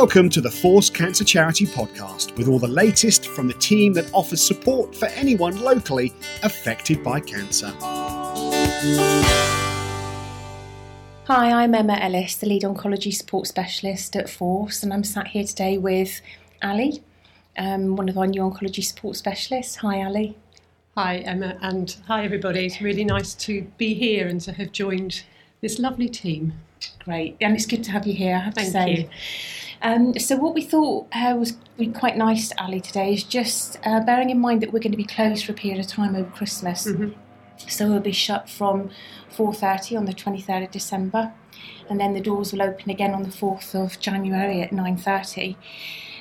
Welcome to the Force Cancer Charity podcast with all the latest from the team that offers support for anyone locally affected by cancer. Hi, I'm Emma Ellis, the lead oncology support specialist at Force, and I'm sat here today with Ali, um, one of our new oncology support specialists. Hi, Ali. Hi, Emma, and hi, everybody. It's really nice to be here and to have joined this lovely team. Great, and it's good to have you here, I have Thank to say. you. Um, so, what we thought uh, was quite nice, Ali, today is just uh, bearing in mind that we're going to be closed for a period of time over Christmas. Mhm. So we'll be shut from 4:30 on the 23rd of December, and then the doors will open again on the 4th of January at 9:30.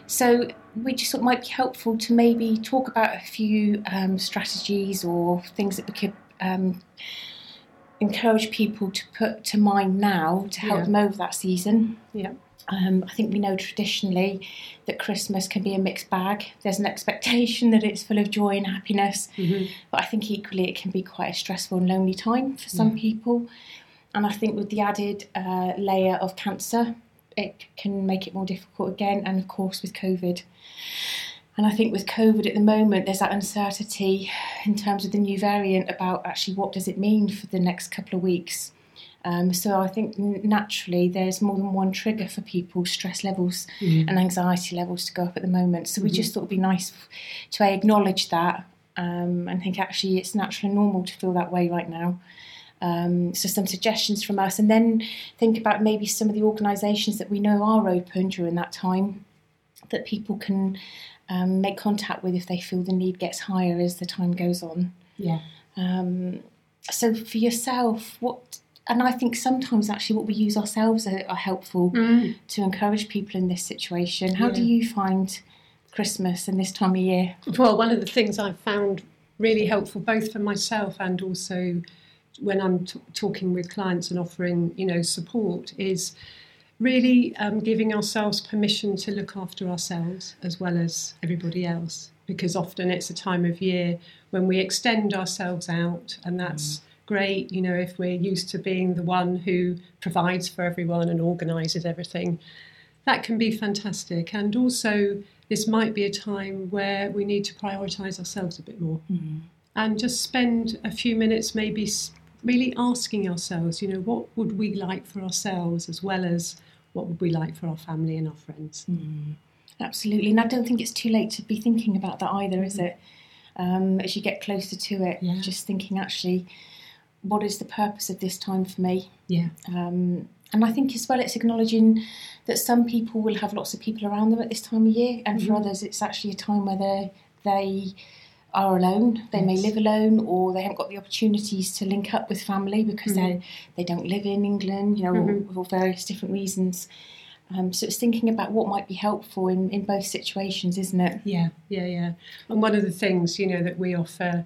So we just thought it might be helpful to maybe talk about a few um, strategies or things that we could um, encourage people to put to mind now to help Yeah. them over that season. Yeah. Um, I think we know traditionally that Christmas can be a mixed bag. There's an expectation that it's full of joy and happiness, Mhm. but I think equally it can be quite a stressful and lonely time for some people. And I think with the added uh, layer of cancer, it can make it more difficult again, and of course with COVID. And I think with COVID at the moment, there's that uncertainty in terms of the new variant about actually what does it mean for the next couple of weeks. Um, so I think naturally there's more than one trigger for people, stress levels and anxiety levels to go up at the moment. So we just thought it'd be nice to acknowledge that um, and think actually it's natural and normal to feel that way right now. Um, so some suggestions from us, and then think about maybe some of the organisations that we know are open during that time that people can um, make contact with if they feel the need gets higher as the time goes on. Yeah. Um, so for yourself, what and I think sometimes actually what we use ourselves are, are helpful Mm. to encourage people in this situation. How do you find Christmas and this time of year? Well, one of the things I've found really helpful, both for myself and also when I'm t- talking with clients and offering, you know, support, is really um, giving ourselves permission to look after ourselves as well as everybody else. Because often it's a time of year when we extend ourselves out, and that's great. You know, if we're used to being the one who provides for everyone and organises everything, that can be fantastic. And also, this might be a time where we need to prioritise ourselves a bit more mm-hmm. and just spend a few minutes maybe really asking ourselves, you know, what would we like for ourselves as well as what would we like for our family and our friends. Mm-hmm. Absolutely, and I don't think it's too late to be thinking about that either, is mm-hmm. it? Um, as you get closer to it, Yeah. just thinking actually, what is the purpose of this time for me? Yeah. Um, and I think as well, it's acknowledging that some people will have lots of people around them at this time of year, and for Mhm. others, it's actually a time where they they are alone. They may live alone, or they haven't got the opportunities to link up with family because Mhm. they they don't live in England, you know, Mhm. for various different reasons. Um, so it's thinking about what might be helpful in, in both situations, isn't it? Yeah, yeah, yeah. And one of the things, you know, that we offer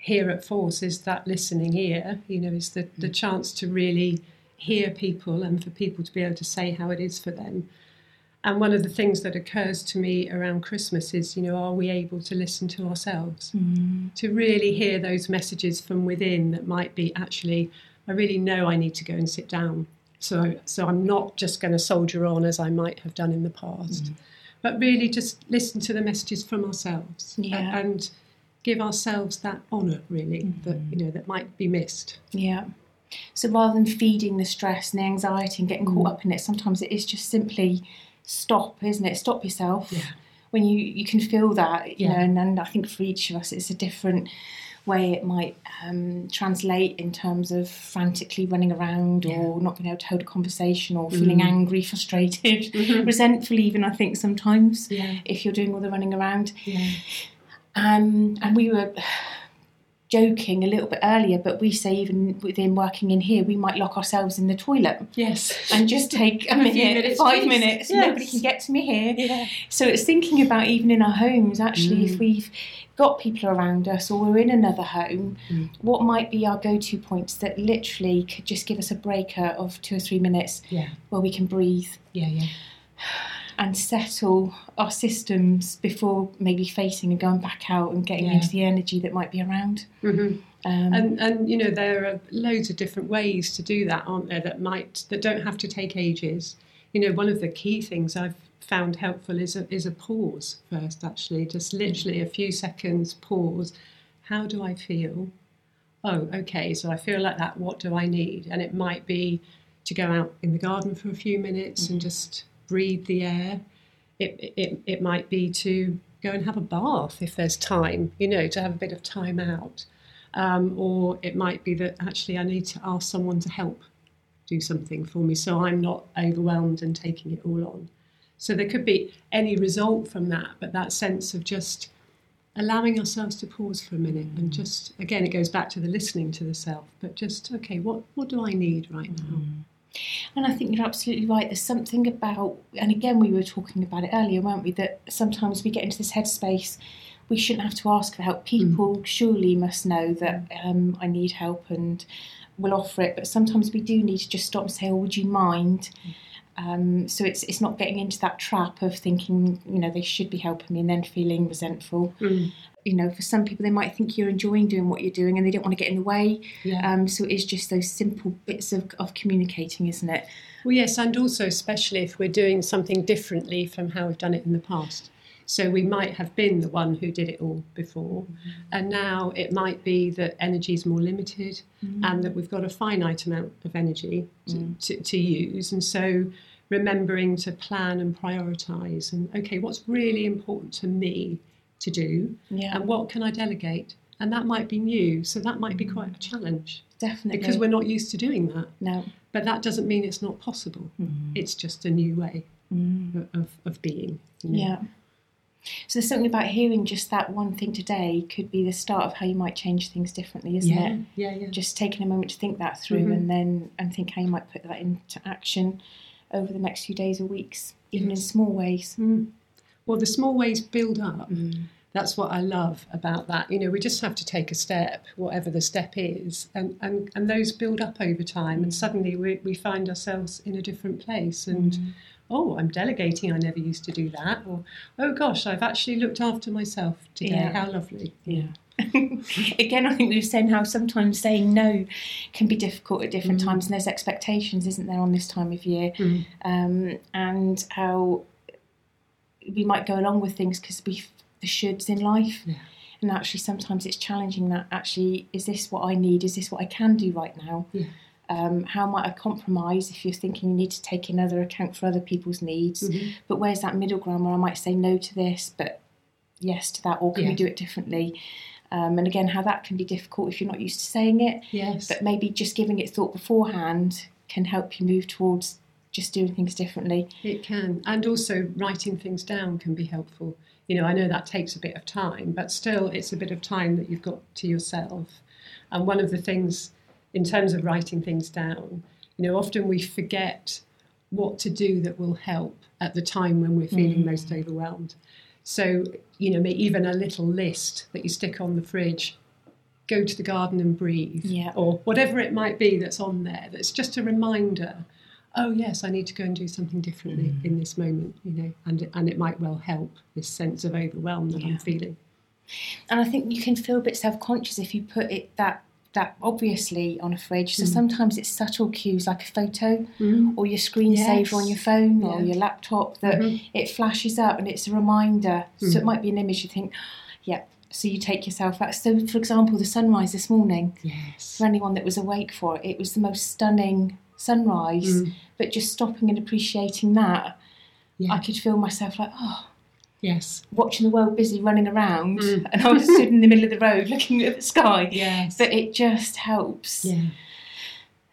here at Force is that listening ear, you know, is the, the mm. chance to really hear people and for people to be able to say how it is for them. And one of the things that occurs to me around Christmas is, you know, are we able to listen to ourselves? Mm-hmm. To really hear those messages from within that might be actually, I really know I need to go and sit down. So, so I'm not just going to soldier on as I might have done in the past, mm. but really just listen to the messages from ourselves Yeah. and give ourselves that honour, really, that you know that might be missed. Yeah. So rather than feeding the stress and the anxiety and getting caught up in it, sometimes it is just simply stop, isn't it? Stop yourself. Yeah. When you, you can feel that, you Yeah. know, and, and I think for each of us it's a different way it might um, translate in terms of frantically running around or not being able to hold a conversation or feeling Mm. angry, frustrated, resentful even, I think sometimes, Yeah, if you're doing all the running around. yeah, Um, and we were joking a little bit earlier, but we say even within working in here, we might lock ourselves in the toilet yes, and just take a minute, minutes, five please. minutes. Yes. Nobody can get to me here. yeah, So it's thinking about even in our homes, actually, if Mm. we've got people around us or we're in another home, Mm. what might be our go-to points that literally could just give us a breaker of two or three minutes yeah, where we can breathe yeah, yeah. and settle our systems before maybe facing and going back out and getting Yeah. into the energy that might be around. hmm Um, And and you know there are loads of different ways to do that, aren't there? That might that don't have to take ages. You know, one of the key things I've found helpful is a, is a pause first, actually, just literally a few seconds pause. How do I feel? Oh, okay, so I feel like that. What do I need? And it might be to go out in the garden for a few minutes mm-hmm. and just breathe the air. It, it, it might be to go and have a bath if there's time, you know, to have a bit of time out. Um, or it might be that actually I need to ask someone to help do something for me so I'm not overwhelmed and taking it all on. So there could be any result from that, but that sense of just allowing ourselves to pause for a minute and just again it goes back to the listening to the self, but just okay, what what do I need right now? Mm. And I think you're absolutely right. There's something about, and again, we were talking about it earlier, weren't we? That sometimes we get into this headspace, we shouldn't have to ask for help. People mm. surely must know that um, I need help and will offer it, but sometimes we do need to just stop and say, "Oh, would you mind?" Um, so it's it's not getting into that trap of thinking, you know, they should be helping me and then feeling resentful. Mm. You know, for some people, they might think you're enjoying doing what you're doing and they don't want to get in the way. Yeah. Um, so it's just those simple bits of, of communicating, isn't it? Well, yes, and also especially if we're doing something differently from how we've done it in the past. So we might have been the one who did it all before, mm-hmm. and now it might be that energy is more limited mm-hmm. and that we've got a finite amount of energy to, mm. to, to use. And so remembering to plan and prioritize and okay, what's really important to me to do, yeah. and what can I delegate? And that might be new, so that might be mm. quite a challenge. Definitely. Because we're not used to doing that. No. But that doesn't mean it's not possible. Mm. It's just a new way mm. of, of being. You know? Yeah. So there's something about hearing just that one thing today could be the start of how you might change things differently, isn't yeah, it? Yeah, yeah. Just taking a moment to think that through mm-hmm. and then and think how you might put that into action over the next few days or weeks, even yes. in small ways. Mm. Well, the small ways build up. Mm. That's what I love about that. You know, we just have to take a step, whatever the step is, and, and, and those build up over time, and suddenly we, we find ourselves in a different place. And mm oh, I'm delegating, I never used to do that. Or, oh gosh, I've actually looked after myself today. Yeah. How lovely. Yeah. Again, I think we were saying how sometimes saying no can be difficult at different mm. times, and there's expectations, isn't there, on this time of year, mm. um, and how we might go along with things because we the shoulds in life. Yeah. And actually, sometimes it's challenging that actually, is this what I need? Is this what I can do right now? Yeah. Um, how might I compromise if you're thinking you need to take another account for other people's needs? Mm-hmm. But where's that middle ground where I might say no to this, but yes to that, or can yeah. we do it differently? Um, and again, how that can be difficult if you're not used to saying it. Yes. But maybe just giving it thought beforehand can help you move towards just doing things differently. It can. And also, writing things down can be helpful. You know, I know that takes a bit of time, but still, it's a bit of time that you've got to yourself. And one of the things in terms of writing things down. You know, often we forget what to do that will help at the time when we're feeling mm. most overwhelmed. So, you know, even a little list that you stick on the fridge, go to the garden and breathe, yeah. or whatever it might be that's on there, that's just a reminder. Oh yes, I need to go and do something differently mm. in this moment, you know, and and it might well help this sense of overwhelm that yeah. I'm feeling. And I think you can feel a bit self-conscious if you put it that that obviously on a fridge. So mm. sometimes it's subtle cues like a photo mm. or your screensaver yes. on your phone or your laptop that mm-hmm. it flashes up and it's a reminder. Mm. So it mm. might be an image you think, yeah. So you take yourself out. So for example, the sunrise this morning. Yes. For anyone that was awake for it, it was the most stunning sunrise. Mm. But just stopping and appreciating that, yeah. I could feel myself like, oh, Yes. Watching the world busy running around, mm. and I was stood in the middle of the road looking at the sky. Yes. But it just helps yeah.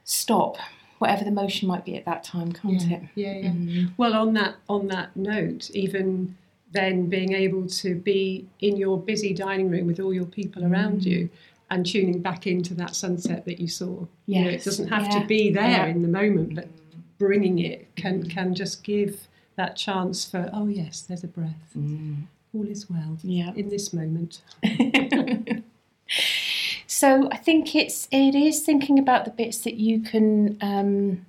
stop whatever the motion might be at that time, can't yeah. it? Yeah, yeah. Mm. Well, on that on that note, even then being able to be in your busy dining room with all your people around mm. you and tuning back into that sunset that you saw. Yes. You know, it doesn't have yeah. to be there yeah. in the moment, but bringing it can can just give that chance for, oh, yes, there's a breath. Mm. All is well yeah. in this moment. so I think it's it is thinking about the bits that you can um,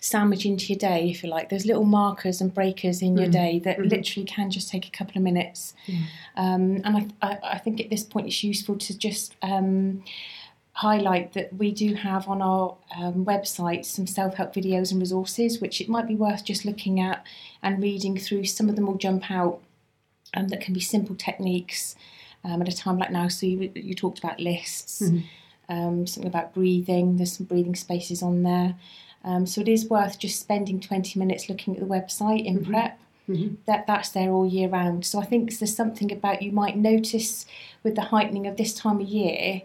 sandwich into your day, if you like. There's little markers and breakers in mm. your day that mm. literally can just take a couple of minutes. Yeah. Um, and I, I, I, think at this point it's useful to just um, highlight that we do have on our um, website some self help videos and resources, which it might be worth just looking at and reading through. Some of them will jump out um, that can be simple techniques um, at a time like now. So you, you talked about lists, Mhm. um, something about breathing, there's some breathing spaces on there. Um, so it is worth just spending 20 minutes looking at the website in Mhm. prep. Mhm. That that's there all year round. So I think there's something about you might notice with the heightening of this time of year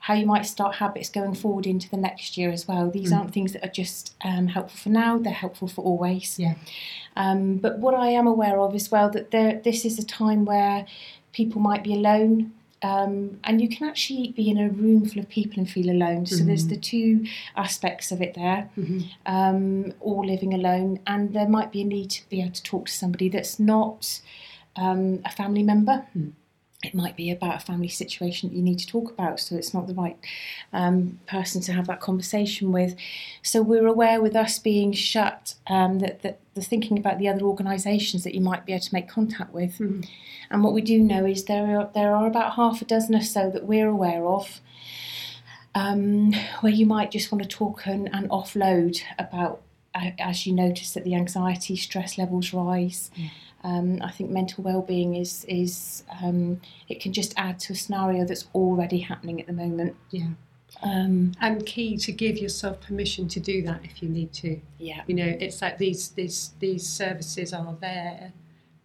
how you might start habits going forward into the next year as well. These Mm. aren't things that are just um, helpful for now; they're helpful for always. Yeah. Um, but what I am aware of as well that there, this is a time where people might be alone. Um, and you can actually be in a room full of people and feel alone. So there's Mhm. the two aspects of it there Mhm. um, or living alone, and there might be a need to be able to talk to somebody that's not um, a family member. Mm. It might be about a family situation that you need to talk about, so it's not the right um, person to have that conversation with. So we're aware, with us being shut, um, that, that the thinking about the other organisations that you might be able to make contact with. Mhm. And what we do know is there are there are about half a dozen or so that we're aware of um, where you might just want to talk and, and offload about uh, as you notice that the anxiety, stress levels rise. Yeah. Um, I think mental well-being is is um, it can just add to a scenario that's already happening at the moment. Yeah. Um, And key to give yourself permission to do that if you need to. yeah, You know, it's like these these these services are there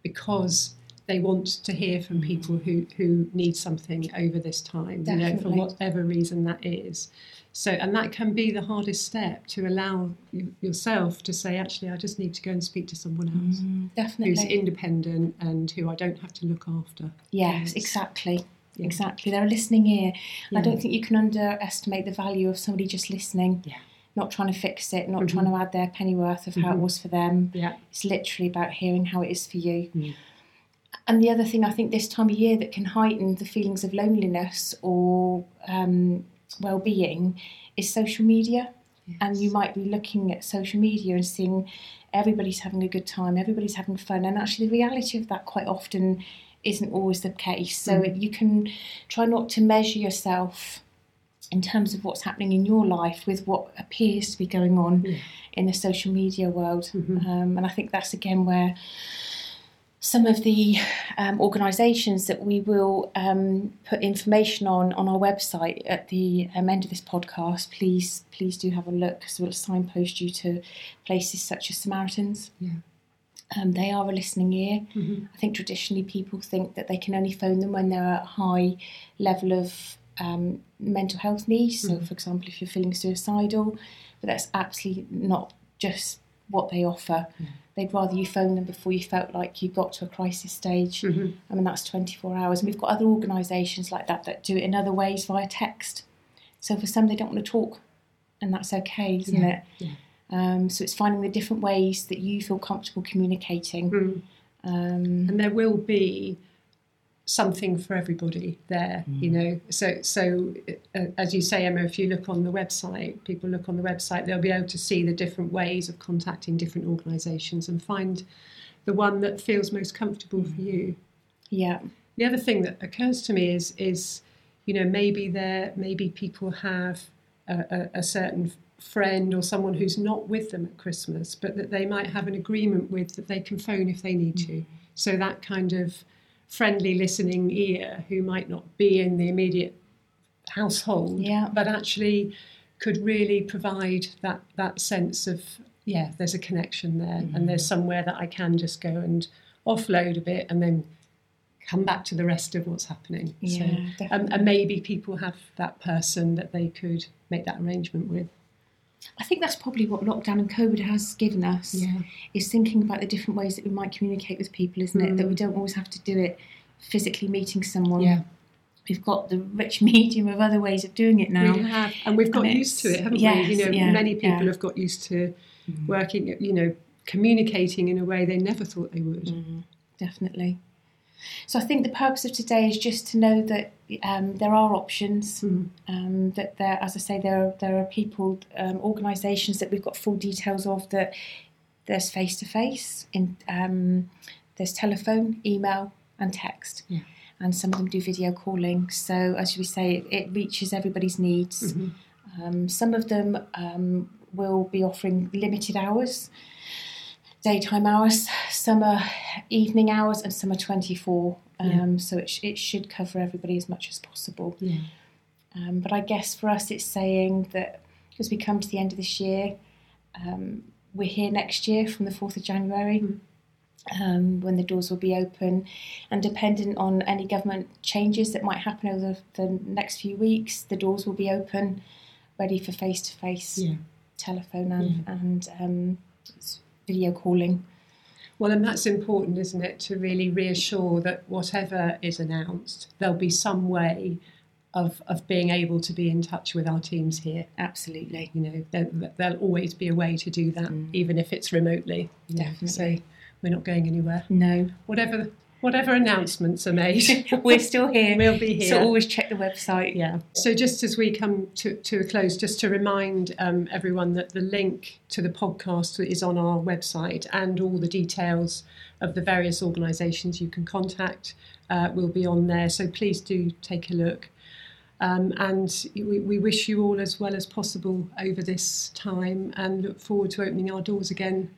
because they want to hear from people who who need something over this time. You know, for whatever reason that is. So, and that can be the hardest step to allow you, yourself to say, actually, I just need to go and speak to someone else Mm, who's independent and who I don't have to look after. yes, Yes. exactly. Yeah. Exactly. They're a listening ear. Yeah. I don't think you can underestimate the value of somebody just listening. Yeah. Not trying to fix it, not Mhm. trying to add their penny worth of how it Mhm. was for them. Yeah. It's literally about hearing how it is for you. Mm. And the other thing I think this time of year that can heighten the feelings of loneliness or um, well-being is social media. And you might be looking at social media and seeing everybody's having a good time, everybody's having fun, and actually the reality of that quite often isn't always the case. So Mm. you can try not to measure yourself in terms of what's happening in your life with what appears to be going on in the social media world. Mhm. Um, and I think that's again where some of the um, organisations that we will um, put information on on our website at the um, end of this podcast, please please do have a look. So we'll signpost you to places such as Samaritans. Yeah. Um, they are a listening ear. Mhm. I think traditionally people think that they can only phone them when they're at a high level of um, mental health needs. So, Mhm. for example, if you're feeling suicidal, but that's absolutely not just what they offer. They'd rather you phone them before you felt like you got to a crisis stage. Mhm. I mean, that's 24 hours. And we've got other organisations like that that do it in other ways via text. So for some, they don't want to talk, and that's okay, isn't Yeah, it? yeah. Um, so it's finding the different ways that you feel comfortable communicating. Mm. Um, and there will be something for everybody there you know? So so uh, as you say emma if you look on the website people look on the website they'll be able to see the different ways of contacting different organisations and find the one that feels most comfortable for you. Yeah, the other thing that occurs to me is is you know maybe there maybe people have a, a, a certain friend or someone who's not with them at Christmas, but that they might have an agreement with that they can phone if they need to. So that kind of friendly listening ear who might not be in the immediate household, Yeah. but actually could really provide that that sense of yeah, there's a connection there, and there's somewhere that I can just go and offload a bit, and then come back to the rest of what's happening. yeah, so, um, and maybe people have that person that they could make that arrangement with. I think that's probably what lockdown and COVID has given us. yeah. is thinking about the different ways that we might communicate with people, isn't it? That we don't always have to do it physically meeting someone. Yeah. We've got the rich medium of other ways of doing it now. We have, and we've got And used to it, haven't yes, we? You know, yeah, many people yeah. have got used to working, you know, communicating in a way they never thought they would. Mm. Definitely. So I think the purpose of today is just to know that um, there are options. Mm. Um, that there, as I say, there are, there are people, um, organisations that we've got full details of. That there's face to face, in um, there's telephone, email, and text. Yeah. and some of them do video calling. So, as we say, it, it reaches everybody's needs. Mm-hmm. Um, some of them um, will be offering limited hours, daytime hours. Some are evening hours, and some are 24. Um, Yeah. So, it, sh- it should cover everybody as much as possible. Yeah. Um, but I guess for us, it's saying that as we come to the end of this year, um, we're here next year from the 4th of January um, when the doors will be open. And dependent on any government changes that might happen over the, the next few weeks, the doors will be open, ready for face to face telephone and, and um, video calling. Well, and that's important, isn't it, to really reassure that whatever is announced, there'll be some way of, of being able to be in touch with our teams here. Absolutely. You know, there, there'll always be a way to do that, mm. even if it's remotely. know. So Definitely. we're not going anywhere. No, Whatever whatever announcements are made, we're still here. we'll be here. So always check the website. Yeah. So just as we come to, to a close, just to remind um, everyone that the link to the podcast is on our website and all the details of the various organisations you can contact uh, will be on there. So please do take a look. Um, and we, we wish you all as well as possible over this time and look forward to opening our doors again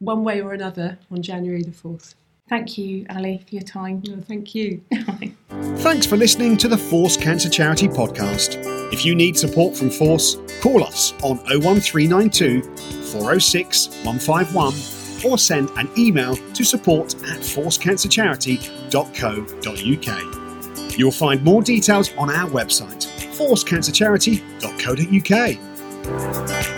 one way or another on January the 4th. Thank you, Ali, for your time. No, thank you. Thanks for listening to the Force Cancer Charity podcast. If you need support from Force, call us on 01392 406 151 or send an email to support at forcecancercharity.co.uk. You'll find more details on our website, forcecancercharity.co.uk.